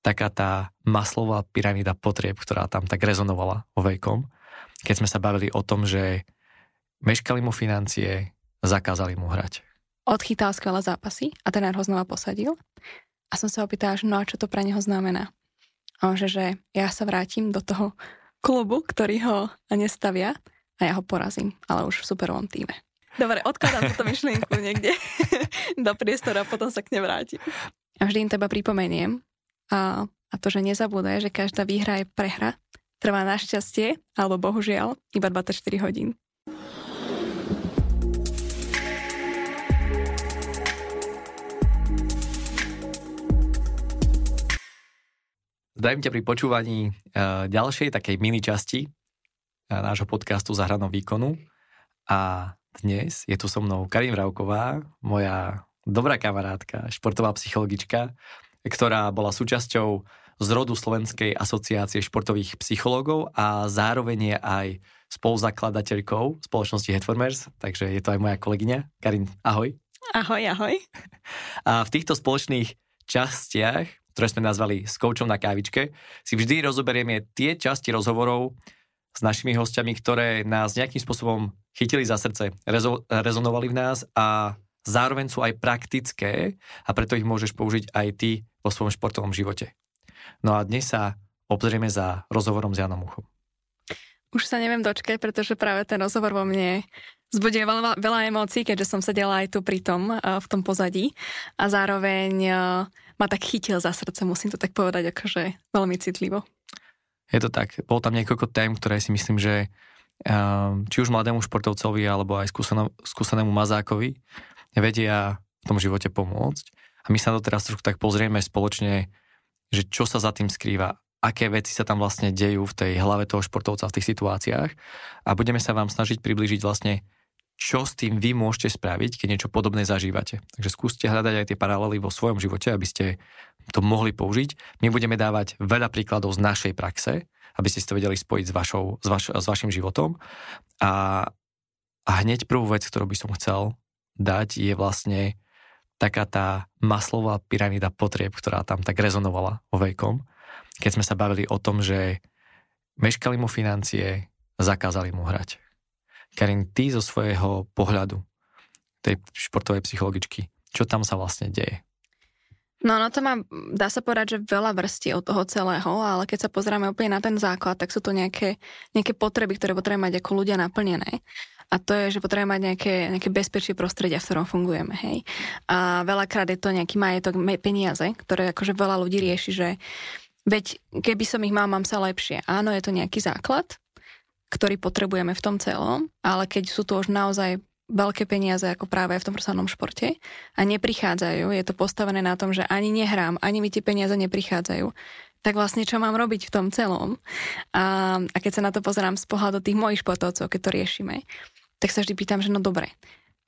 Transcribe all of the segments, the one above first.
taká tá maslová pyramída potrieb, ktorá tam tak rezonovala vo vejkom, keď sme sa bavili o tom, že meškali mu financie, zakázali mu hrať. Odchytal skvelé zápasy a ten ho znova posadil. A som sa opýtala, že no a čo to pre neho znamená? A on že, že ja sa vrátim do toho klubu, ktorý ho nestavia a ja ho porazím, ale už v superovom týme. Dobre, odkladám túto myšlienku niekde do priestoru a potom sa k nej vrátim. A vždy im teba pripomeniem a, a to, že nezabúdaj, že každá výhra je prehra, trvá našťastie, alebo bohužiaľ, iba 24 hodín. Zdravím ťa pri počúvaní uh, ďalšej takej mini časti uh, nášho podcastu Zahranom výkonu. A dnes je tu so mnou Karim Vravková, moja dobrá kamarátka, športová psychologička, ktorá bola súčasťou zrodu Slovenskej asociácie športových psychológov a zároveň je aj spoluzakladateľkou spoločnosti Headformers, takže je to aj moja kolegyňa. Karin, ahoj. Ahoj, ahoj. A v týchto spoločných častiach ktoré sme nazvali s koučom na kávičke, si vždy rozoberieme tie časti rozhovorov s našimi hostiami, ktoré nás nejakým spôsobom chytili za srdce, rezo- rezonovali v nás a zároveň sú aj praktické a preto ich môžeš použiť aj ty vo svojom športovom živote. No a dnes sa obzrieme za rozhovorom s Janom Uchom. Už sa neviem dočkať, pretože práve ten rozhovor vo mne zbuduje veľa, veľa emócií, keďže som sedela aj tu pri tom, eh, v tom pozadí a zároveň eh, ma tak chytil za srdce, musím to tak povedať, akože veľmi citlivo. Je to tak. Bolo tam niekoľko tém, ktoré si myslím, že eh, či už mladému športovcovi alebo aj skúsenému mazákovi vedia v tom živote pomôcť. A my sa to teraz trošku tak pozrieme spoločne, že čo sa za tým skrýva, aké veci sa tam vlastne dejú v tej hlave toho športovca v tých situáciách a budeme sa vám snažiť približiť vlastne, čo s tým vy môžete spraviť, keď niečo podobné zažívate. Takže skúste hľadať aj tie paralely vo svojom živote, aby ste to mohli použiť. My budeme dávať veľa príkladov z našej praxe, aby ste si to vedeli spojiť s, vašou, s, vaš, s vašim životom. A, a hneď prvú vec, ktorú by som chcel dať, je vlastne taká tá maslová pyramída potrieb, ktorá tam tak rezonovala vo vejkom keď sme sa bavili o tom, že meškali mu financie, zakázali mu hrať. Karin, ty zo svojho pohľadu tej športovej psychologičky, čo tam sa vlastne deje? No, no to má, dá sa povedať, že veľa vrstí od toho celého, ale keď sa pozrieme úplne na ten základ, tak sú to nejaké, nejaké potreby, ktoré potrebujeme mať ako ľudia naplnené. A to je, že potrebujeme mať nejaké, nejaké bezpečie prostredia, v ktorom fungujeme. Hej. A veľakrát je to nejaký majetok, peniaze, ktoré akože veľa ľudí rieši, že Veď keby som ich mal, mám sa lepšie. Áno, je to nejaký základ, ktorý potrebujeme v tom celom, ale keď sú to už naozaj veľké peniaze ako práve v tom profesionálnom športe a neprichádzajú, je to postavené na tom, že ani nehrám, ani mi tie peniaze neprichádzajú, tak vlastne čo mám robiť v tom celom? A, a keď sa na to pozerám z pohľadu tých mojich športovcov, keď to riešime, tak sa vždy pýtam, že no dobre,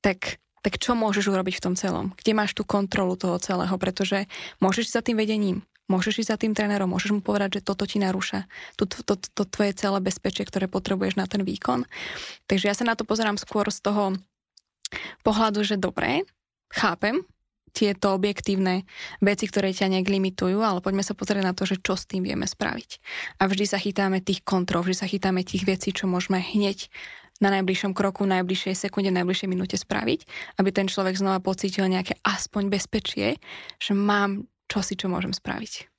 tak tak čo môžeš urobiť v tom celom? Kde máš tú kontrolu toho celého? Pretože môžeš za tým vedením, Môžeš ísť za tým trénerom, môžeš mu povedať, že toto ti narúša, to, to, to, to tvoje celé bezpečie, ktoré potrebuješ na ten výkon. Takže ja sa na to pozerám skôr z toho pohľadu, že dobre, chápem tieto objektívne veci, ktoré ťa nejak limitujú, ale poďme sa pozrieť na to, že čo s tým vieme spraviť. A vždy sa chytáme tých kontrol, vždy sa chytáme tých vecí, čo môžeme hneď na najbližšom kroku, najbližšej sekunde, najbližšej minúte spraviť, aby ten človek znova pocítil nejaké aspoň bezpečie, že mám čo si čo môžem spraviť.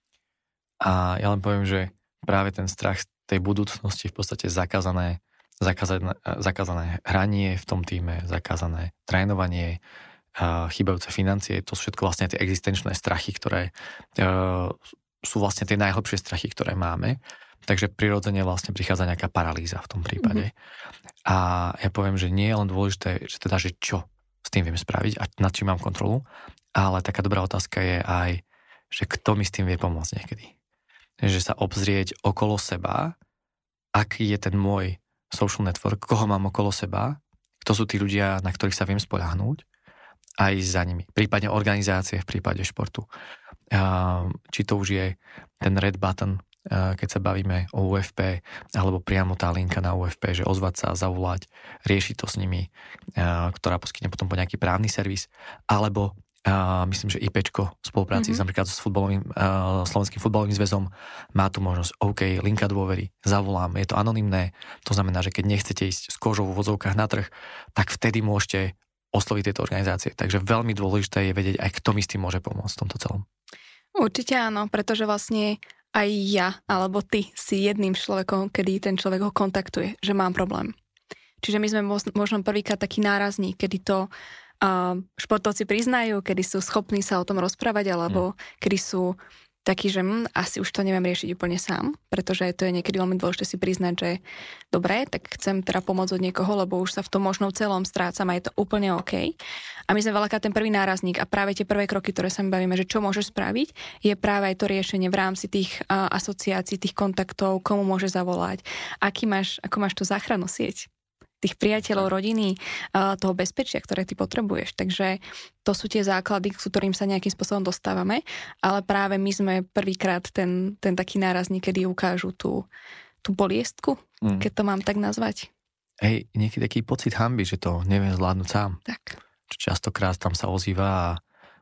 A ja len poviem, že práve ten strach tej budúcnosti v podstate zakázané, zakázané, zakázané hranie v tom týme, zakázané trénovanie, chybajúce financie, to sú všetko vlastne tie existenčné strachy, ktoré uh, sú vlastne tie najhlbšie strachy, ktoré máme. Takže prirodzene vlastne prichádza nejaká paralýza v tom prípade. Mm-hmm. A ja poviem, že nie je len dôležité, že teda, že čo s tým viem spraviť a nad čím mám kontrolu, ale taká dobrá otázka je aj, že kto mi s tým vie pomôcť niekedy. Že sa obzrieť okolo seba, aký je ten môj social network, koho mám okolo seba, kto sú tí ľudia, na ktorých sa viem spoľahnúť a ísť za nimi. Prípadne organizácie v prípade športu. Či to už je ten red button, keď sa bavíme o UFP, alebo priamo tá linka na UFP, že ozvať sa, zavolať, riešiť to s nimi, ktorá poskytne potom po nejaký právny servis, alebo Myslím, že IPčko v spolupráci mm-hmm. napríklad s futbolovým, uh, Slovenským futbalovým zväzom má tu možnosť, OK, linka dôvery, zavolám, je to anonymné, to znamená, že keď nechcete ísť s kožou v vozovkách na trh, tak vtedy môžete osloviť tieto organizácie. Takže veľmi dôležité je vedieť aj, kto mi s tým môže pomôcť v tomto celom. Určite áno, pretože vlastne aj ja alebo ty si jedným človekom, kedy ten človek ho kontaktuje, že mám problém. Čiže my sme možno prvýkrát taký nárazník, kedy to športovci priznajú, kedy sú schopní sa o tom rozprávať, alebo mm. kedy sú taký, že hm, asi už to neviem riešiť úplne sám, pretože to je niekedy veľmi dôležité si priznať, že dobre, tak chcem teda pomôcť od niekoho, lebo už sa v tom možno celom strácam a je to úplne OK. A my sme veľakrát ten prvý nárazník a práve tie prvé kroky, ktoré sa mi bavíme, že čo môžeš spraviť, je práve aj to riešenie v rámci tých uh, asociácií, tých kontaktov, komu môže zavolať, aký máš, ako máš tú záchranu sieť tých priateľov, rodiny, toho bezpečia, ktoré ty potrebuješ. Takže to sú tie základy, s ktorým sa nejakým spôsobom dostávame, ale práve my sme prvýkrát ten, ten taký nárazník, kedy ukážu tú, tú boliestku, mm. keď to mám tak nazvať. Hej, niekedy taký pocit hamby, že to neviem zvládnuť sám. Tak. Častokrát tam sa ozýva a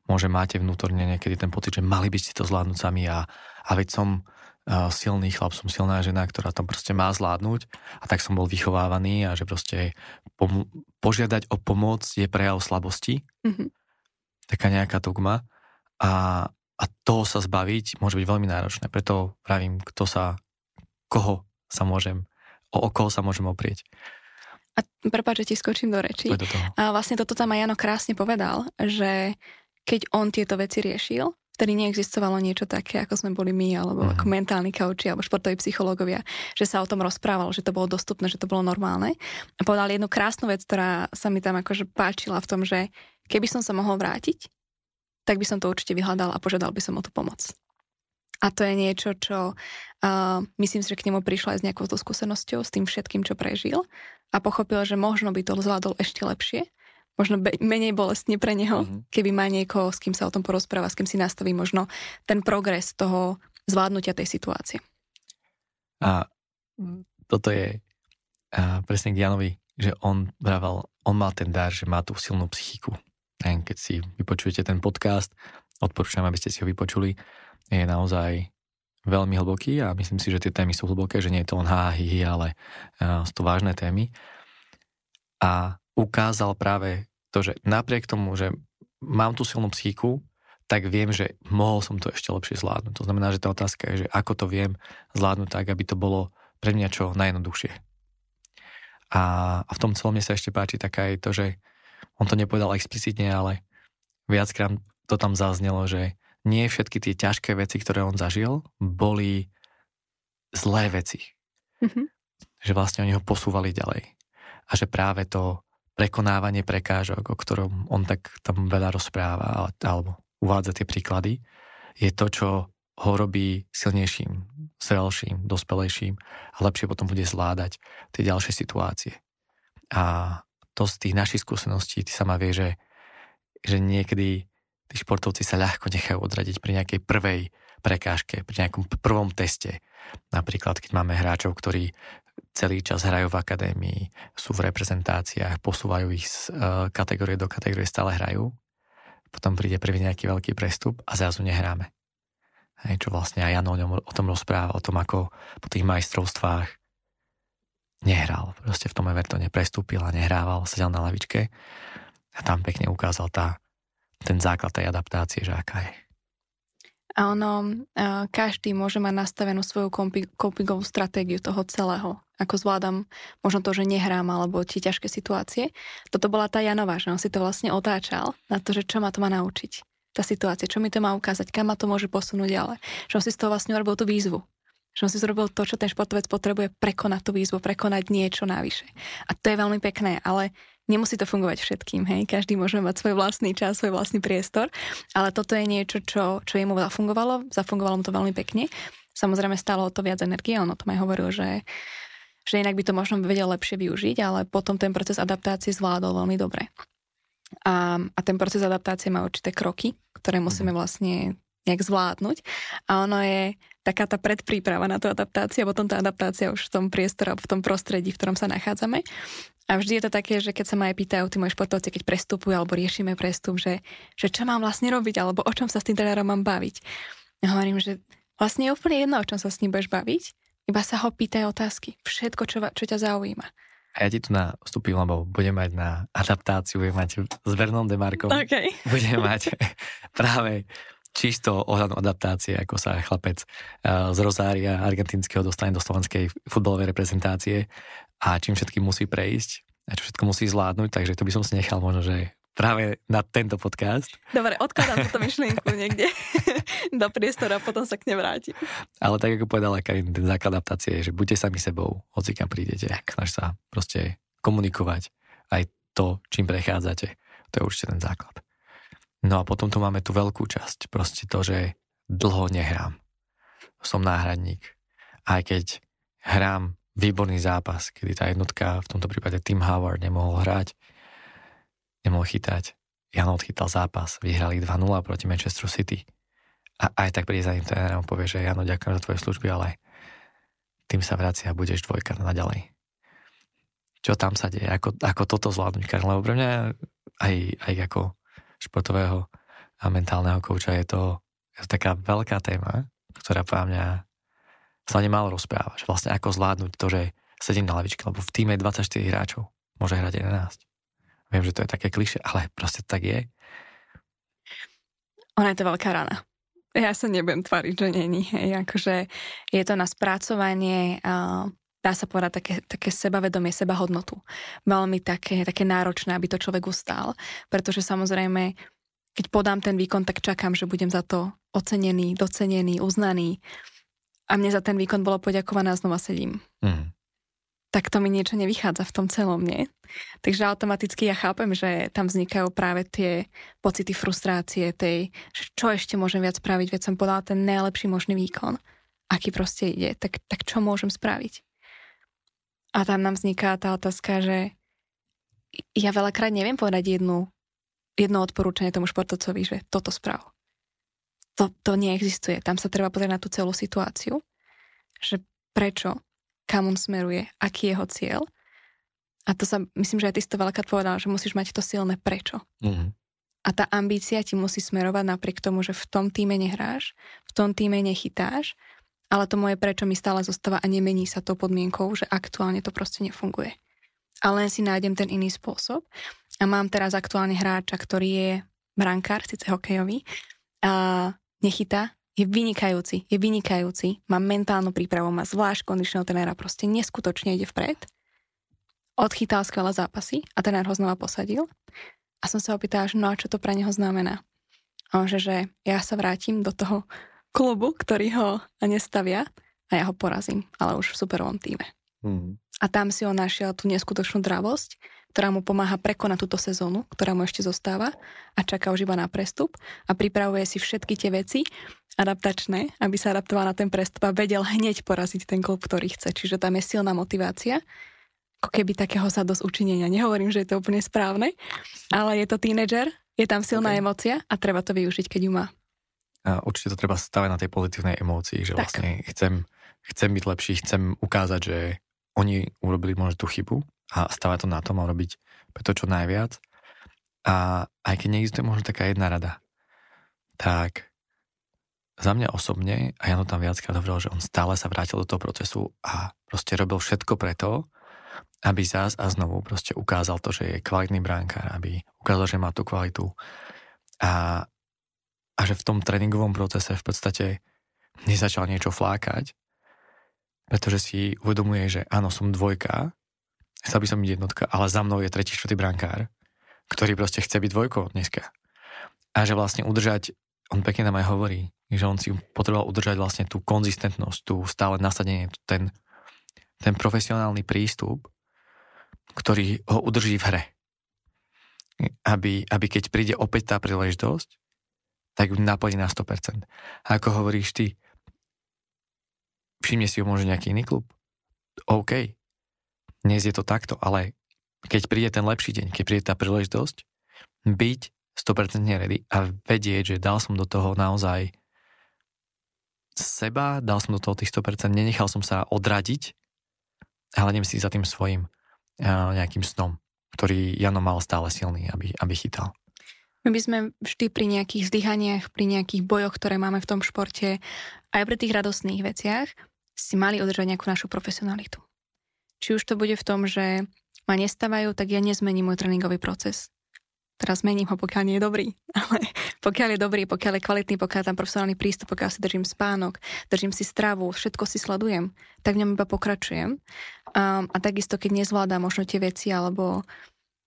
môže máte vnútorne niekedy ten pocit, že mali by ste to zvládnuť sami a, a veď som silný chlap, som silná žena, ktorá tam proste má zvládnuť a tak som bol vychovávaný a že proste pom- požiadať o pomoc je prejav slabosti, mm-hmm. taká nejaká dogma a, a toho sa zbaviť môže byť veľmi náročné. Preto pravím, kto sa, koho sa môžem, o, o koho sa môžem oprieť. A prepáč, že ti skočím do reči. Do a vlastne toto tam aj Jano krásne povedal, že keď on tieto veci riešil, vtedy neexistovalo niečo také, ako sme boli my, alebo uh-huh. ako mentálni kauči, alebo športoví psychológovia, že sa o tom rozprávalo, že to bolo dostupné, že to bolo normálne. A povedal jednu krásnu vec, ktorá sa mi tam akože páčila v tom, že keby som sa mohol vrátiť, tak by som to určite vyhľadal a požiadal by som o tú pomoc. A to je niečo, čo uh, myslím si, že k nemu prišla aj s nejakou skúsenosťou, s tým všetkým, čo prežil a pochopil, že možno by to zvládol ešte lepšie možno be- menej bolestne pre neho, mm-hmm. keby má niekoho, s kým sa o tom porozpráva, s kým si nastaví možno ten progres toho zvládnutia tej situácie. A toto je a presne k Janovi, že on vravel, on mal ten dar, že má tú silnú psychiku. Keď si vypočujete ten podcast, odporúčam, aby ste si ho vypočuli, je naozaj veľmi hlboký a myslím si, že tie témy sú hlboké, že nie je to len hi, hi, ale sú to vážne témy. A ukázal práve to, že napriek tomu, že mám tú silnú psychiku, tak viem, že mohol som to ešte lepšie zvládnuť. To znamená, že tá otázka je, že ako to viem zvládnuť tak, aby to bolo pre mňa čo najjednoduchšie. A, a v tom celom mne sa ešte páči taká je to, že on to nepovedal explicitne, ale viackrát to tam zaznelo, že nie všetky tie ťažké veci, ktoré on zažil, boli zlé veci. Mm-hmm. Že vlastne oni ho posúvali ďalej. A že práve to prekonávanie prekážok, o ktorom on tak tam veľa rozpráva alebo uvádza tie príklady, je to, čo ho robí silnejším, zrelším, dospelejším a lepšie potom bude zvládať tie ďalšie situácie. A to z tých našich skúseností, ty sama vie, že, že niekedy tí športovci sa ľahko nechajú odradiť pri nejakej prvej prekážke, pri nejakom prvom teste. Napríklad, keď máme hráčov, ktorí celý čas hrajú v akadémii, sú v reprezentáciách, posúvajú ich z uh, kategórie do kategórie, stále hrajú. Potom príde prvý nejaký veľký prestup a zrazu nehráme. Hej, čo vlastne aj Jano o, ňom, o tom rozpráva, o tom, ako po tých majstrovstvách nehral. Proste v tom Evertone prestúpil a nehrával, sedel na lavičke a tam pekne ukázal tá, ten základ tej adaptácie, že aká je. A ono, každý môže mať nastavenú svoju copingovú stratégiu toho celého. Ako zvládam možno to, že nehrám, alebo tie ťažké situácie. Toto bola tá Janová, že on si to vlastne otáčal na to, že čo ma to má naučiť. Tá situácia, čo mi to má ukázať, kam ma to môže posunúť ďalej. Že on si z toho vlastne urobil tú výzvu. Že on si zrobil to, čo ten športovec potrebuje prekonať tú výzvu, prekonať niečo navyše. A to je veľmi pekné, ale Nemusí to fungovať všetkým, hej, každý môže mať svoj vlastný čas, svoj vlastný priestor, ale toto je niečo, čo, čo jemu zafungovalo, zafungovalo mu to veľmi pekne. Samozrejme stálo to viac energie, on o tom aj hovoril, že, že inak by to možno vedel lepšie využiť, ale potom ten proces adaptácie zvládol veľmi dobre. A, a ten proces adaptácie má určité kroky, ktoré musíme mhm. vlastne nejak zvládnuť. A ono je taká tá predpríprava na tú adaptáciu, potom tá adaptácia už v tom priestore, v tom prostredí, v ktorom sa nachádzame. A vždy je to také, že keď sa ma aj pýtajú tí moji športovci, keď prestupujú alebo riešime prestup, že, že čo mám vlastne robiť alebo o čom sa s tým trénerom mám baviť. Ja hovorím, že vlastne je úplne jedno, o čom sa s ním budeš baviť, iba sa ho pýtaj otázky. Všetko, čo, čo ťa zaujíma. A ja ti tu nastúpim, lebo budem mať na adaptáciu, budem mať s Vernom Demarkom. Okay. Budem mať práve čisto ohľadom adaptácie, ako sa chlapec z Rosária argentínskeho dostane do slovenskej futbalovej reprezentácie a čím všetkým musí prejsť a čo všetko musí zvládnuť, takže to by som si nechal možno, že práve na tento podcast. Dobre, odkladám túto myšlienku niekde do priestoru a potom sa k nej vrátim. Ale tak ako povedala Karin, ten základ adaptácie je, že buďte sami sebou, hoci kam prídete. Snaž sa proste komunikovať aj to, čím prechádzate. To je určite ten základ. No a potom tu máme tú veľkú časť. Proste to, že dlho nehrám. Som náhradník. Aj keď hrám výborný zápas, kedy tá jednotka, v tomto prípade Tim Howard, nemohol hrať, nemohol chytať. Jan odchytal zápas, vyhrali 2-0 proti Manchester City. A aj tak príde za ním trénerom povie, že Jano, ďakujem za tvoje služby, ale tým sa vracia a budeš dvojka naďalej. Čo tam sa deje? Ako, ako toto zvládnuť? Lebo pre mňa aj, aj ako športového a mentálneho kouča je to, je taká veľká téma, ktorá pre mňa sa nemal rozpráva. Že vlastne ako zvládnuť to, že sedím na lavičke, lebo v týme 24 hráčov môže hrať 11. Viem, že to je také kliše, ale proste tak je. Ona je to veľká rana. Ja sa nebudem tvariť, že není. Hej. Akože je to na spracovanie, a dá sa povedať, také, také sebavedomie, sebahodnotu. Veľmi také, také náročné, aby to človek ustál. Pretože samozrejme, keď podám ten výkon, tak čakám, že budem za to ocenený, docenený, uznaný. A mne za ten výkon bolo poďakované a znova sedím. Mm tak to mi niečo nevychádza v tom celom, nie? Takže automaticky ja chápem, že tam vznikajú práve tie pocity frustrácie, tej, že čo ešte môžem viac spraviť, veď som podala ten najlepší možný výkon, aký proste ide, tak, tak čo môžem spraviť? A tam nám vzniká tá otázka, že ja veľakrát neviem povedať jednu, jedno odporúčanie tomu športovcovi, že toto sprav. To, to neexistuje. Tam sa treba pozrieť na tú celú situáciu, že prečo kam on smeruje, aký je jeho cieľ. A to sa, myslím, že aj ty si to veľakrát povedal, že musíš mať to silné prečo. Mm-hmm. A tá ambícia ti musí smerovať napriek tomu, že v tom týme nehráš, v tom týme nechytáš, ale to moje prečo mi stále zostáva a nemení sa to podmienkou, že aktuálne to proste nefunguje. A len si nájdem ten iný spôsob. A mám teraz aktuálne hráča, ktorý je brankár, síce hokejový, a nechytá, je vynikajúci, je vynikajúci, má mentálnu prípravu, má zvlášť kondičného trénera, proste neskutočne ide vpred. Odchytal skvelé zápasy a tréner ho znova posadil. A som sa opýtala, že no a čo to pre neho znamená? A on že, že ja sa vrátim do toho klubu, ktorý ho nestavia a ja ho porazím, ale už v superovom týme. Mm. A tam si on našiel tú neskutočnú dravosť, ktorá mu pomáha prekonať túto sezónu, ktorá mu ešte zostáva a čaká už iba na prestup a pripravuje si všetky tie veci adaptačné, aby sa adaptoval na ten prestup a vedel hneď poraziť ten klub, ktorý chce. Čiže tam je silná motivácia, ako keby takého sa dosť učinenia. Nehovorím, že je to úplne správne, ale je to tínedžer, je tam silná okay. emocia a treba to využiť, keď ju má. A určite to treba stavať na tej pozitívnej emócii, že tak. vlastne chcem, chcem byť lepší, chcem ukázať, že oni urobili možno tú chybu a stavať to na tom a robiť to čo najviac. A aj keď neexistuje možno taká jedna rada, tak za mňa osobne, a ja to tam viackrát hovoril, že on stále sa vrátil do toho procesu a proste robil všetko preto, aby zás a znovu proste ukázal to, že je kvalitný bránkár, aby ukázal, že má tú kvalitu a, a že v tom tréningovom procese v podstate nezačal niečo flákať, pretože si uvedomuje, že áno, som dvojka, Chcel by som byť jednotka, ale za mnou je tretí, štvrtý brankár, ktorý proste chce byť dvojkou dneska. A že vlastne udržať, on pekne nám aj hovorí, že on si potreboval udržať vlastne tú konzistentnosť, tú stále nasadenie, ten, ten profesionálny prístup, ktorý ho udrží v hre. Aby, aby keď príde opäť tá príležitosť, tak naplní na 100%. A ako hovoríš ty, všimne si ho môže nejaký iný klub? OK, dnes je to takto, ale keď príde ten lepší deň, keď príde tá príležitosť, byť 100% ready a vedieť, že dal som do toho naozaj seba, dal som do toho tých 100%, nenechal som sa odradiť, ale si za tým svojim uh, nejakým snom, ktorý Jano mal stále silný, aby, aby chytal. My by sme vždy pri nejakých zdyhaniach, pri nejakých bojoch, ktoré máme v tom športe, aj pri tých radostných veciach, si mali udržať nejakú našu profesionalitu. Či už to bude v tom, že ma nestávajú, tak ja nezmením môj tréningový proces. Teraz mením ho, pokiaľ nie je dobrý. Ale pokiaľ je dobrý, pokiaľ je kvalitný, pokiaľ je tam profesionálny prístup, pokiaľ si držím spánok, držím si stravu, všetko si sledujem, tak v ňom iba pokračujem. Um, a takisto, keď nezvládam možno tie veci, alebo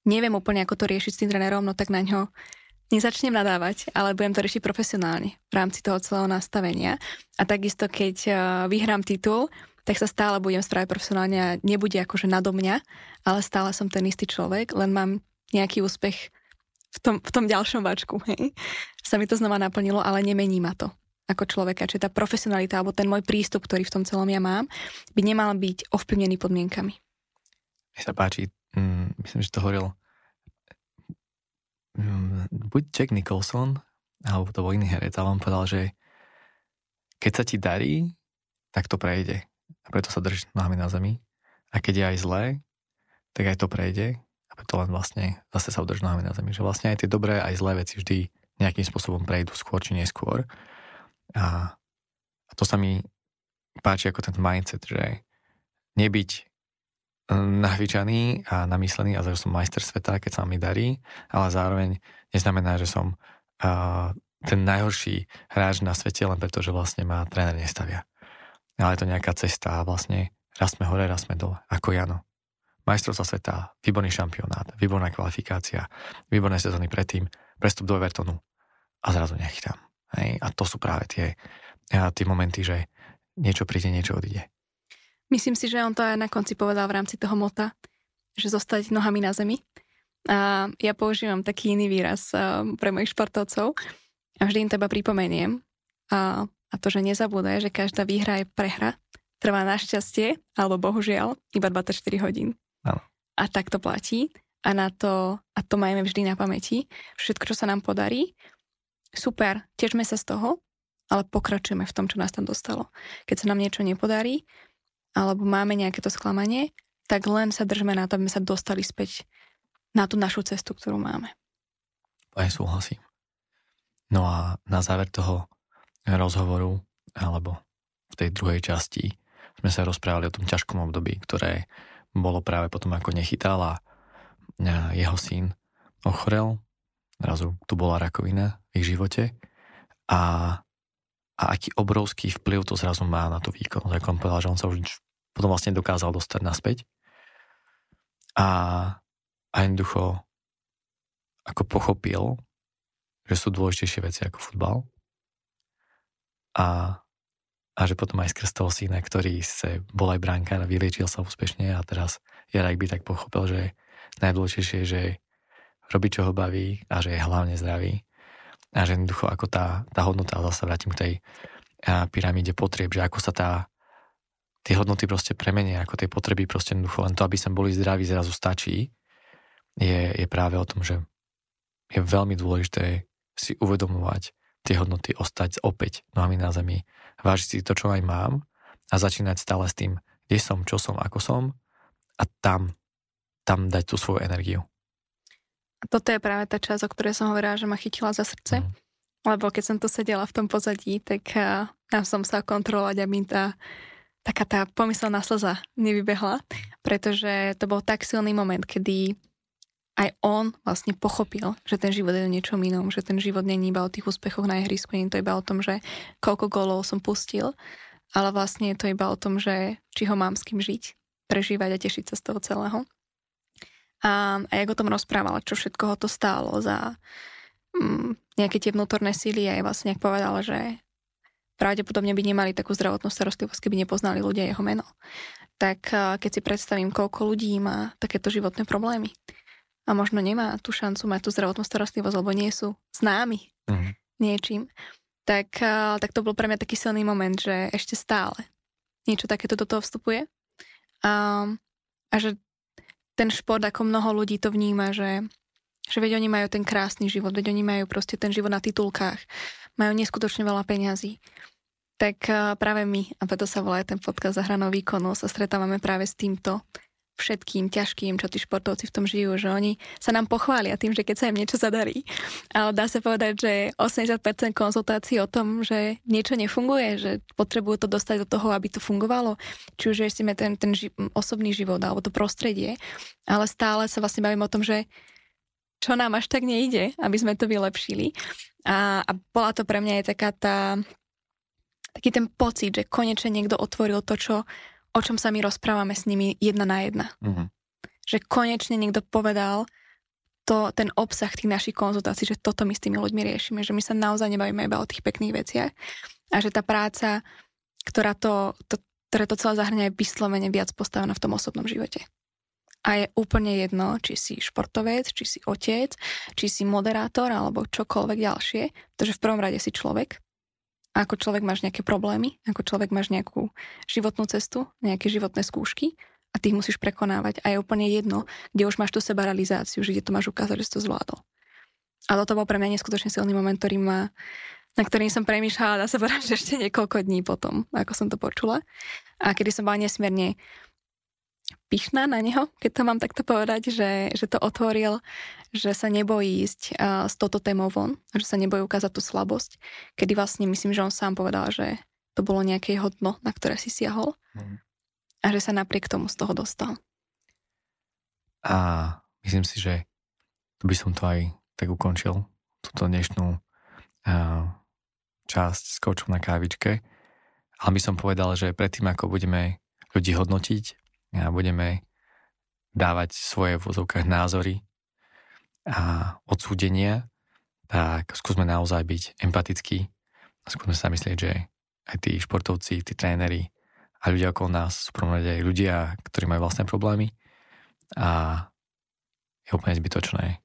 neviem úplne, ako to riešiť s tým trénerom, no tak na ňo nezačnem nadávať, ale budem to riešiť profesionálne v rámci toho celého nastavenia. A takisto, keď uh, vyhrám titul, tak sa stále budem správať profesionálne a nebude akože nado mňa, ale stále som ten istý človek, len mám nejaký úspech v tom, v tom ďalšom vačku. Hej. Sa mi to znova naplnilo, ale nemení ma to ako človeka. Čiže tá profesionalita alebo ten môj prístup, ktorý v tom celom ja mám, by nemal byť ovplyvnený podmienkami. Mne sa páči, mm, myslím, že to hovoril buď Jack Nicholson, alebo to bol iný herec, ale on povedal, že keď sa ti darí, tak to prejde. A preto sa držíš nohami na zemi. A keď je aj zlé, tak aj to prejde. A preto len vlastne zase sa udrží nohami na zemi. Že vlastne aj tie dobré, aj zlé veci vždy nejakým spôsobom prejdú skôr či neskôr. A, a to sa mi páči ako ten mindset, že nebyť nahvičaný a namyslený a že som majster sveta, keď sa mi darí, ale zároveň neznamená, že som uh, ten najhorší hráč na svete len preto, že vlastne ma tréner nestavia. Ale je to nejaká cesta a vlastne raz sme hore, raz sme dole, ako Jano. Majstrovstva sveta, výborný šampionát, výborná kvalifikácia, výborné sezóny predtým, prestup do Evertonu a zrazu nechytám. Hej? A to sú práve tie, tie momenty, že niečo príde, niečo odíde. Myslím si, že on to aj na konci povedal v rámci toho mota, že zostať nohami na zemi. A ja používam taký iný výraz pre mojich športovcov a vždy im teba pripomeniem. A, a to, že nezabúdaj, že každá výhra je prehra, trvá našťastie, alebo bohužiaľ, iba 24 hodín. Áno. A tak to platí. A na to, a to majme vždy na pamäti. Všetko, čo sa nám podarí, super, tešme sa z toho, ale pokračujeme v tom, čo nás tam dostalo. Keď sa nám niečo nepodarí, alebo máme nejaké to sklamanie, tak len sa držme na to, aby sme sa dostali späť na tú našu cestu, ktorú máme. Aj súhlasím. No a na záver toho rozhovoru, alebo v tej druhej časti, sme sa rozprávali o tom ťažkom období, ktoré bolo práve potom, ako nechytal a jeho syn ochorel. Zrazu tu bola rakovina v ich živote. A, a aký obrovský vplyv to zrazu má na tú výkonnosť. Ako on povedal, že on sa už potom vlastne dokázal dostať naspäť. A, a jednoducho ako pochopil, že sú dôležitejšie veci ako futbal. A, a že potom aj skrz toho syna, ktorý se bol aj bránkár a vyliečil sa úspešne a teraz je by tak pochopil, že najdôležitejšie je, že robí, čo ho baví a že je hlavne zdravý. A že jednoducho ako tá, tá hodnota, zase vrátim k tej pyramíde potrieb, že ako sa tá tie hodnoty proste premenia, ako tie potreby proste jednoducho len to, aby sme boli zdraví, zrazu stačí, je, je práve o tom, že je veľmi dôležité si uvedomovať tie hodnoty, ostať opäť nohami na zemi, vážiť si to, čo aj mám a začínať stále s tým, kde som, čo som, ako som a tam, tam dať tú svoju energiu. Toto je práve tá časť, o ktorej som hovorila, že ma chytila za srdce. Mm. Lebo keď som tu sedela v tom pozadí, tak uh, ja som sa kontrolovať, aby tá taká tá pomyselná slza nevybehla, pretože to bol tak silný moment, kedy aj on vlastne pochopil, že ten život je o niečom inom, že ten život není iba o tých úspechoch na ihrisku, nie je to iba o tom, že koľko gólov som pustil, ale vlastne je to iba o tom, že či ho mám s kým žiť, prežívať a tešiť sa z toho celého. A, a jak o tom rozprávala, čo všetko ho to stálo za mm, nejaké tie vnútorné síly a je vlastne, jak povedala, že pravdepodobne by nemali takú zdravotnú starostlivosť, keby nepoznali ľudia jeho meno. Tak eh, keď si predstavím, koľko ľudí má takéto životné problémy a možno nemá tú šancu mať tú zdravotnú starostlivosť, lebo nie sú známi mm. niečím, tak, eh, tak to bol pre mňa taký silný moment, že ešte stále niečo takéto do toho vstupuje. A, a že ten šport, ako mnoho ľudí to vníma, že, že veď oni majú ten krásny život, veď oni majú proste ten život na titulkách, majú neskutočne veľa peňazí. tak uh, práve my, a preto sa volá ten podcast Zahranou výkonu, sa stretávame práve s týmto všetkým ťažkým, čo tí športovci v tom žijú, že oni sa nám pochvália tým, že keď sa im niečo zadarí. Ale dá sa povedať, že 80% konzultácií o tom, že niečo nefunguje, že potrebujú to dostať do toho, aby to fungovalo. Či už sme ten, ten ži- osobný život alebo to prostredie, ale stále sa vlastne bavím o tom, že čo nám až tak nejde, aby sme to vylepšili. A, a bola to pre mňa aj taká tá taký ten pocit, že konečne niekto otvoril to, čo o čom sa my rozprávame s nimi jedna na jedna. Uh-huh. Že konečne niekto povedal to, ten obsah tých našich konzultácií, že toto my s tými ľuďmi riešime, že my sa naozaj nebavíme iba o tých pekných veciach a že tá práca, ktorá to, to, ktoré to celé zahrňa, je vyslovene viac postavená v tom osobnom živote. A je úplne jedno, či si športovec, či si otec, či si moderátor alebo čokoľvek ďalšie, pretože v prvom rade si človek ako človek máš nejaké problémy, ako človek máš nejakú životnú cestu, nejaké životné skúšky a ty ich musíš prekonávať. A je úplne jedno, kde už máš tú sebarealizáciu, že kde to máš ukázať, že si to zvládol. A toto bol pre mňa neskutočne silný moment, ktorý ma, na ktorým som premýšľala, dá sa ešte niekoľko dní potom, ako som to počula. A kedy som bola nesmierne pyšná na neho, keď to mám takto povedať, že, že to otvoril, že sa nebojí ísť uh, s touto témou von, že sa nebojí ukázať tú slabosť, kedy vlastne myslím, že on sám povedal, že to bolo nejaké jeho dno, na ktoré si siahol mm. a že sa napriek tomu z toho dostal. A myslím si, že tu by som to aj tak ukončil, túto dnešnú uh, časť s kočom na kávičke. Ale by som povedal, že predtým, ako budeme ľudí hodnotiť a budeme dávať svoje v vozovkách názory a odsúdenia, tak skúsme naozaj byť empatickí a skúsme sa myslieť, že aj tí športovci, tí tréneri a ľudia okolo nás sú prvom aj ľudia, ktorí majú vlastné problémy a je úplne zbytočné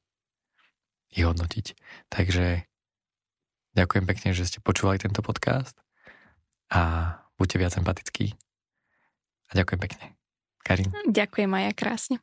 ich hodnotiť. Takže ďakujem pekne, že ste počúvali tento podcast a buďte viac empatickí. A ďakujem pekne. Karin. Ďakujem aj ja krásne.